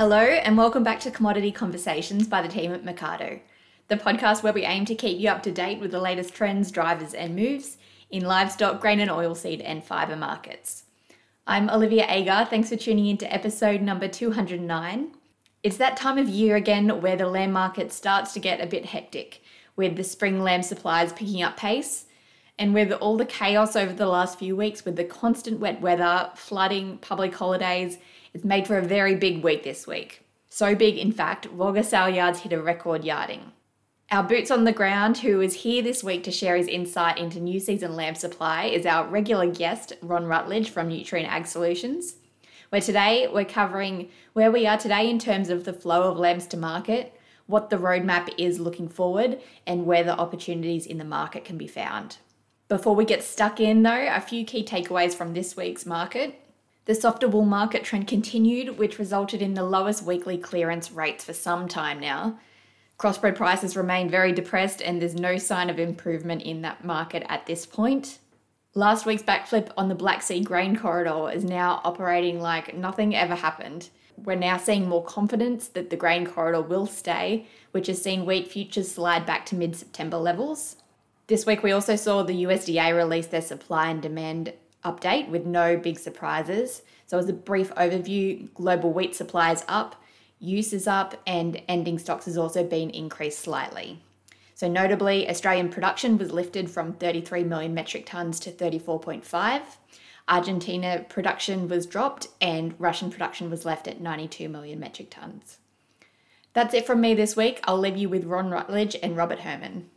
Hello, and welcome back to Commodity Conversations by the team at Mecardo, the podcast where we aim to keep you up to date with the latest trends, drivers, and moves in livestock, grain and oilseed, and fibre markets. I'm Olivia Agar. Thanks for tuning in to episode number 209. It's that time of year again where the lamb market starts to get a bit hectic, with the spring lamb supplies picking up pace, and with all the chaos over the last few weeks with the constant wet weather, flooding, public holidays, it's made for a very big week this week. So big, in fact, Wagga yards hit a record yarding. Our boots on the ground, who is here this week to share his insight into new season lamb supply, is our regular guest, Ron Rutledge from Nutrien Ag Solutions. Where today we're covering where we are today in terms of the flow of lambs to market, what the roadmap is looking forward, and where the opportunities in the market can be found. Before we get stuck in, though, a few key takeaways from this week's market. The softer wool market trend continued, which resulted in the lowest weekly clearance rates for some time now. Crossbred prices remain very depressed, and there's no sign of improvement in that market at this point. Last week's backflip on the Black Sea grain corridor is now operating like nothing ever happened. We're now seeing more confidence that the grain corridor will stay, which has seen wheat futures slide back to mid September levels. This week, we also saw the USDA release their supply and demand update with no big surprises. So, as a brief overview, global wheat supply is up, use is up, and ending stocks has also been increased slightly. So, notably, Australian production was lifted from 33 million metric tonnes to 34.5. Argentina production was dropped, and Russian production was left at 92 million metric tonnes. That's it from me this week. I'll leave you with Ron Rutledge and Robert Herrmann.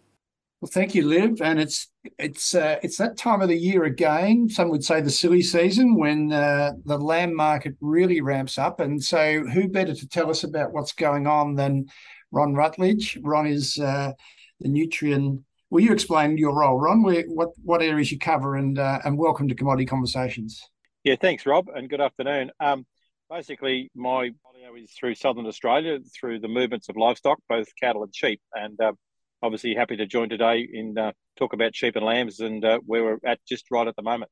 Well, thank you, Liv. And it's it's uh, it's that time of the year again. Some would say the silly season when uh, the lamb market really ramps up. And so, who better to tell us about what's going on than Ron Rutledge? Ron is uh, the Nutrien. Will you explain your role, Ron? Where, what what areas you cover, and uh, and welcome to Commodity Conversations. Yeah, thanks, Rob, and good afternoon. Um, basically, my portfolio is through Southern Australia, through the movements of livestock, both cattle and sheep, and um, obviously happy to join today in uh, talk about sheep and lambs and uh, where we're at just right at the moment.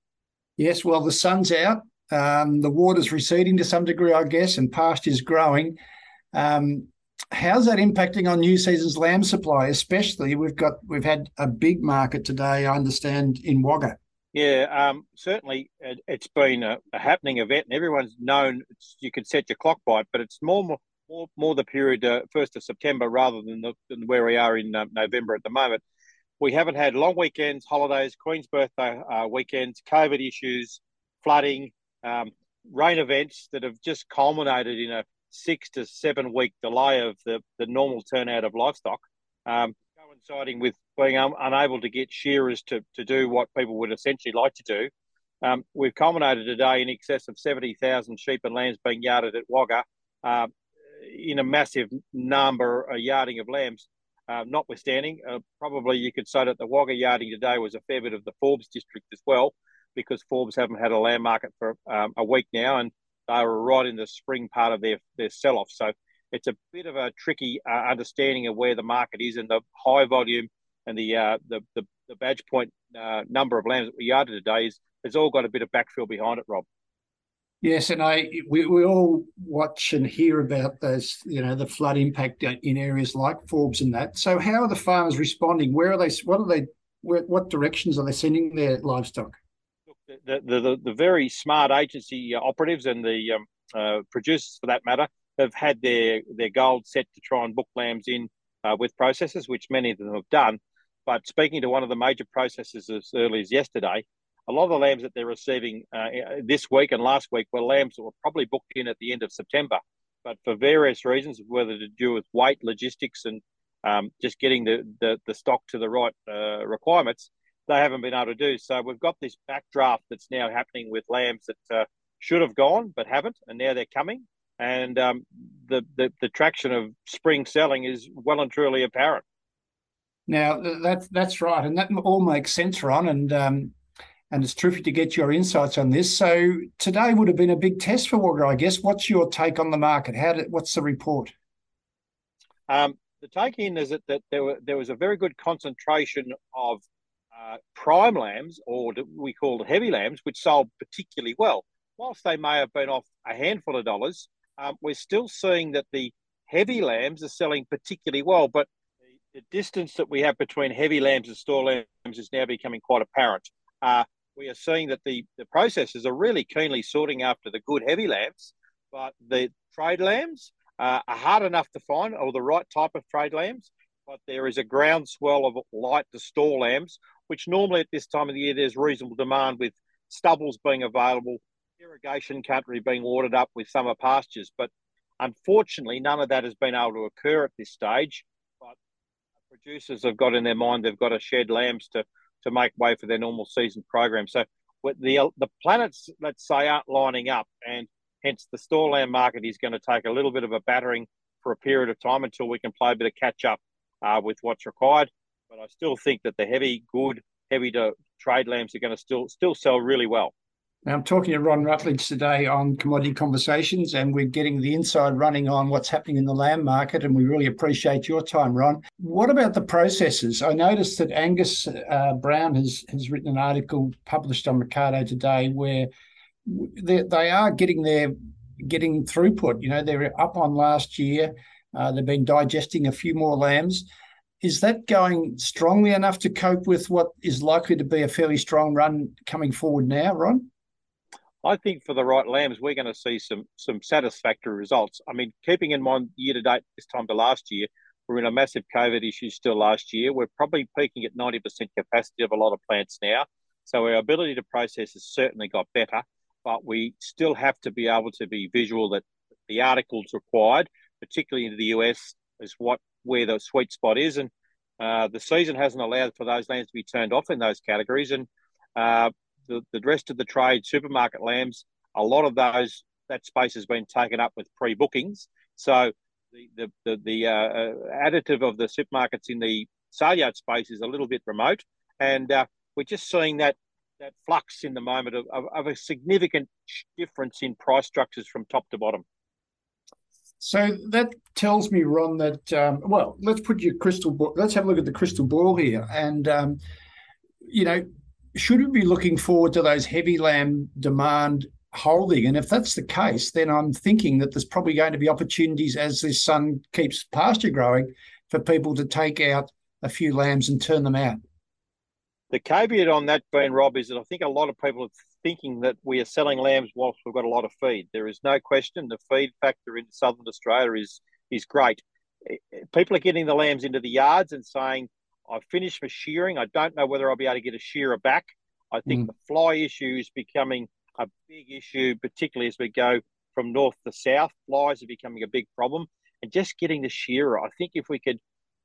Yes, well, the sun's out. Um, the water's receding to some degree, I guess, and pasture's growing. Um, how's that impacting on new season's lamb supply? Especially, we've got we've had a big market today. I understand in Wagga. Yeah, um, certainly it, has been a, a, happening event, and everyone's known you can set your clock by it, but it's more more, more the period uh, first of September rather than, the, than where we are in uh, November at the moment. We haven't had long weekends, holidays, Queen's birthday uh, weekends, COVID issues, flooding, um, rain events that have just culminated in a six to seven week delay of the, the normal turnout of livestock, um, coinciding with being un- unable to get shearers to, to do what people would essentially like to do. Um, we've culminated today in excess of 70,000 sheep and lambs being yarded at Wagga. Uh, in a massive number, a yarding of lambs. Uh, notwithstanding, uh, probably you could say that the Wagga yarding today was a fair bit of the Forbes district as well, because Forbes haven't had a lamb market for um, a week now, and they were right in the spring part of their their sell off. So it's a bit of a tricky uh, understanding of where the market is and the high volume and the uh, the, the, the badge point uh, number of lambs that we yarded today is has all got a bit of backfill behind it, Rob. Yes, and I we, we all watch and hear about those, you know, the flood impact in areas like Forbes and that. So, how are the farmers responding? Where are they? What are they? Where, what directions are they sending their livestock? The the, the, the very smart agency operatives and the um, uh, producers, for that matter, have had their their goals set to try and book lambs in uh, with processors, which many of them have done. But speaking to one of the major processors as early as yesterday, a lot of the lambs that they're receiving uh, this week and last week were lambs that were probably booked in at the end of September. But for various reasons, whether to do with weight, logistics, and um, just getting the, the, the, stock to the right uh, requirements, they haven't been able to do. So we've got this backdraft that's now happening with lambs that uh, should have gone but haven't, and now they're coming. And um, the, the, the traction of spring selling is well and truly apparent. Now that's that's right, and that all makes sense, Ron. And um, and it's terrific to get your insights on this. So today would have been a big test for Wagga, I guess. What's your take on the market? How did, what's the report? Um, the take in is that, that there, were, there was a very good concentration of uh, prime lambs, or we called heavy lambs, which sold particularly well. Whilst they may have been off a handful of dollars, um, we're still seeing that the heavy lambs are selling particularly well, but the, the distance that we have between heavy lambs and store lambs is now becoming quite apparent. Uh, we are seeing that the, the processors are really keenly sorting after the good heavy lambs, but the trade lambs uh, are hard enough to find, or the right type of trade lambs. But there is a groundswell of light to store lambs, which normally at this time of the year there's reasonable demand with stubbles being available, irrigation country being watered up with summer pastures. But unfortunately, none of that has been able to occur at this stage. But producers have got in their mind they've got to shed lambs to, to make way for their normal season program. So the the planets, let's say, aren't lining up, and hence the store lamb market is going to take a little bit of a battering for a period of time until we can play a bit of catch up uh, with what's required. But I still think that the heavy, good, heavy to trade lambs are going to still still sell really well. Now, I'm talking to Ron Rutledge today on Commodity Conversations, and we're getting the inside running on what's happening in the lamb market, and we really appreciate your time, Ron. What about the processes? I noticed that Angus uh, Brown has, has written an article published on Mecardo today where they, they are getting their getting throughput. You know, they're up on last year. Uh, they've been digesting a few more lambs. Is that going strongly enough to cope with what is likely to be a fairly strong run coming forward now, Ron? I think for the right lambs, we're going to see some some satisfactory results. I mean, keeping in mind year to date this time to last year, we're in a massive COVID issue still last year. We're probably peaking at 90% capacity of a lot of plants now. So our ability to process has certainly got better, but we still have to be able to be visual that the articles required, particularly into the US, is what where the sweet spot is. And uh, the season hasn't allowed for those lambs to be turned off in those categories. And uh, the, the rest of the trade, supermarket lambs, a lot of those that space has been taken up with pre-bookings. So the the the, the uh, uh, additive of the supermarkets in the sale yard space is a little bit remote, and uh, we're just seeing that that flux in the moment of, of, of, a significant difference in price structures from top to bottom. So that tells me, Ron, that um, well, let's put your crystal ball. Let's have a look at the crystal ball here, and um, you know, should we be looking forward to those heavy lamb demand holding? And if that's the case, then I'm thinking that there's probably going to be opportunities as this sun keeps pasture growing for people to take out a few lambs and turn them out. The caveat on that, Ben Rob, is that I think a lot of people are thinking that we are selling lambs whilst we've got a lot of feed. There is no question the feed factor in southern Australia is is great. People are getting the lambs into the yards and saying, I've finished my shearing. I don't know whether I'll be able to get a shearer back. I think mm. the fly issue is becoming a big issue, particularly as we go from north to south. Flies are becoming a big problem. And just getting the shearer, I think if we could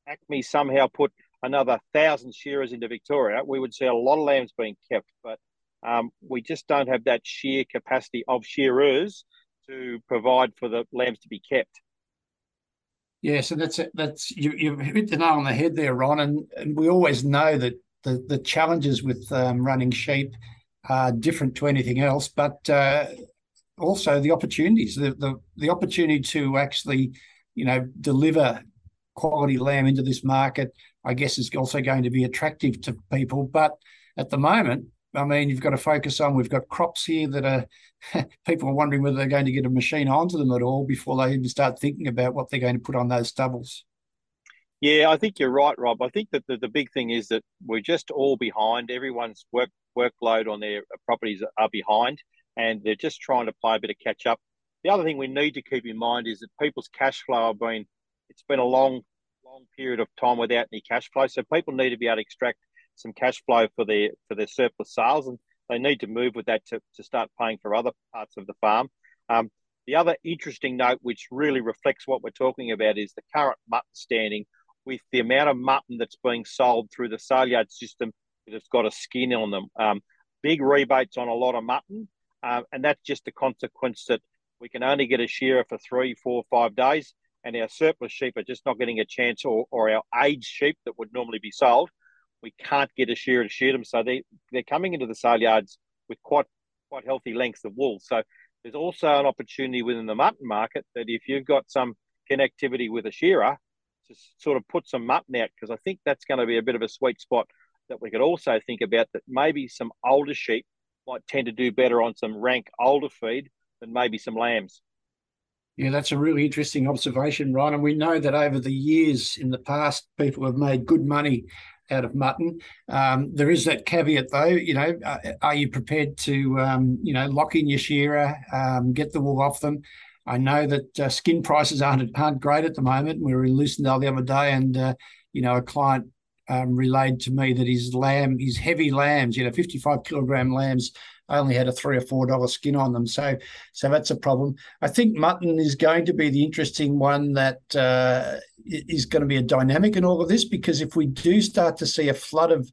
ACME somehow put another thousand shearers into Victoria, we would see a lot of lambs being kept. But um, we just don't have that sheer capacity of shearers to provide for the lambs to be kept. Yeah, so that's it. that's you you hit the nail on the head there, Ron, and, and we always know that the the challenges with um, running sheep are different to anything else, but uh, also the opportunities, the, the the opportunity to actually, you know, deliver quality lamb into this market, I guess is also going to be attractive to people. But at the moment, I mean, you've got to focus on. We've got crops here that are people are wondering whether they're going to get a machine onto them at all before they even start thinking about what they're going to put on those stubbles. Yeah, I think you're right, Rob. I think that the, the big thing is that we're just all behind. Everyone's work workload on their properties are behind, and they're just trying to play a bit of catch up. The other thing we need to keep in mind is that people's cash flow have been it's been a long, long period of time without any cash flow. So people need to be able to extract some cash flow for their for their surplus sales, and they need to move with that to, to start paying for other parts of the farm. Um, the other interesting note, which really reflects what we're talking about, is the current mutton standing with the amount of mutton that's being sold through the sale yard system that has got a skin on them. Um, big rebates on a lot of mutton, um, and that's just a consequence that we can only get a shearer for three, four, five days, and our surplus sheep are just not getting a chance, or, or our aged sheep that would normally be sold we can't get a shearer to shear them. So they they're coming into the sale yards with quite quite healthy lengths of wool. So there's also an opportunity within the mutton market that if you've got some connectivity with a shearer to sort of put some mutton out, because I think that's going to be a bit of a sweet spot that we could also think about that maybe some older sheep might tend to do better on some rank older feed than maybe some lambs. Yeah, that's a really interesting observation, Ron. And we know that over the years in the past, people have made good money out of mutton. Um, there is that caveat, though. You know, uh, are you prepared to, um, you know, lock in your shearer, um, get the wool off them? I know that uh, skin prices aren't aren't great at the moment. We were in Lucindale the other day, and uh, you know, a client um, relayed to me that his lamb, his heavy lambs, you know, 55 kilogram lambs, only had a three or four dollar skin on them. So, so that's a problem. I think mutton is going to be the interesting one that uh, is going to be a dynamic in all of this because if we do start to see a flood of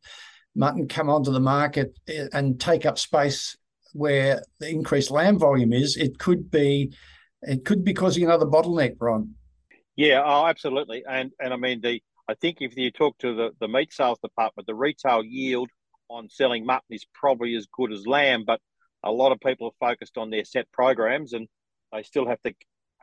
mutton come onto the market eh, and take up space where the increased lamb volume is, it could be it could be causing another bottleneck, Ron. Yeah, oh, absolutely. And and I mean the I think if you talk to the, the meat sales department, the retail yield on selling mutton is probably as good as lamb, but a lot of people are focused on their set programs and they still have to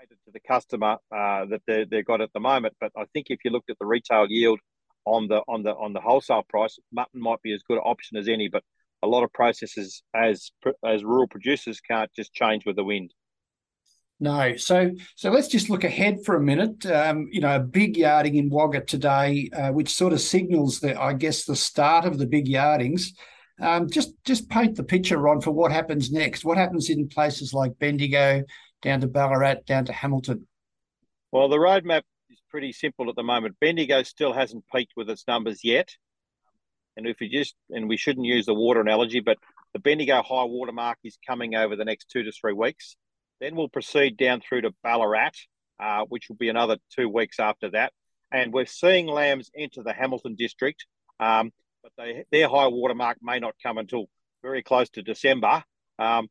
to the customer uh, that they they've got at the moment. But I think if you looked at the retail yield on the on the on the wholesale price, mutton might be as good an option as any. But a lot of processes as as rural producers can't just change with the wind. No, so so let's just look ahead for a minute. Um, you know, a big yarding in Wagga today, uh, which sort of signals that I guess the start of the big yardings. Um, just just paint the picture, Ron, for what happens next. What happens in places like Bendigo, down to Ballarat, down to Hamilton? Well, the roadmap is pretty simple at the moment. Bendigo still hasn't peaked with its numbers yet, and if we just and we shouldn't use the water analogy, but the Bendigo high water mark is coming over the next two to three weeks. Then we'll proceed down through to Ballarat, uh, which will be another two weeks after that. And we're seeing lambs enter the Hamilton district, um, but they, their high water mark may not come until very close to December. Um,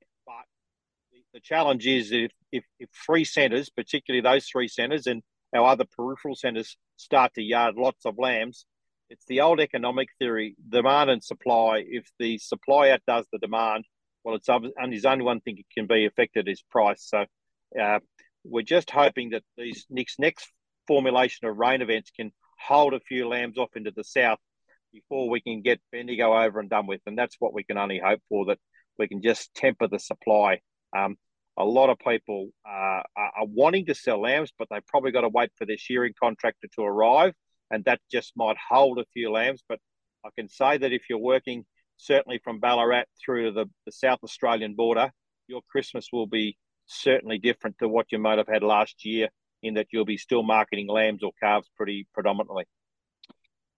the, challenge is if, if, if three centres, particularly those three centres and our other peripheral centres, start to yard lots of lambs, it's the old economic theory demand and supply. If the supply outdoes the demand, well, it's only there's only one thing it can be affected is price. So uh, we're just hoping that these next next formulation of rain events can hold a few lambs off into the south before we can get Bendigo over and done with, and that's what we can only hope for. That we can just temper the supply. Um, a lot of people uh, are wanting to sell lambs, but they've probably got to wait for their shearing contractor to arrive, and that just might hold a few lambs. But I can say that if you're working certainly from Ballarat through to the, the South Australian border, your Christmas will be certainly different to what you might have had last year in that you'll be still marketing lambs or calves pretty predominantly.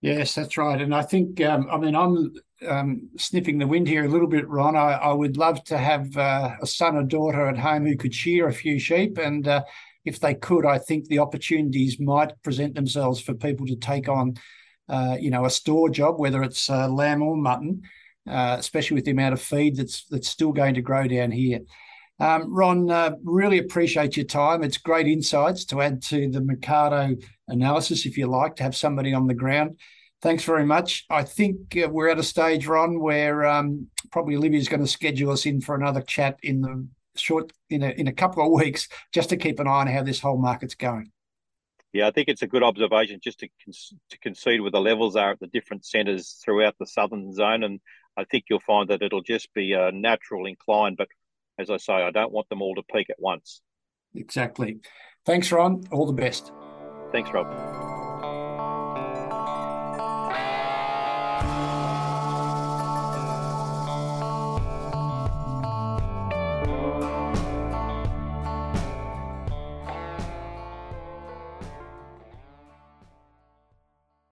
Yes, that's right. And I think, um, I mean, I'm um, sniffing the wind here a little bit, Ron. I, I would love to have uh, a son or daughter at home who could shear a few sheep. And uh, if they could, I think the opportunities might present themselves for people to take on, uh, you know, a store job, whether it's uh, lamb or mutton uh, especially with the amount of feed that's that's still going to grow down here. Um, Ron, uh, really appreciate your time. It's great insights to add to the Mecardo analysis, if you like, to have somebody on the ground. Thanks very much. I think uh, we're at a stage, Ron, where um, probably Olivia's going to schedule us in for another chat in the short in a in a couple of weeks, just to keep an eye on how this whole market's going. Yeah, I think it's a good observation just to con- to concede where the levels are at the different centres throughout the southern zone, and I think you'll find that it'll just be a natural incline. But as I say, I don't want them all to peak at once. Exactly. Thanks, Ron. All the best. Thanks, Rob.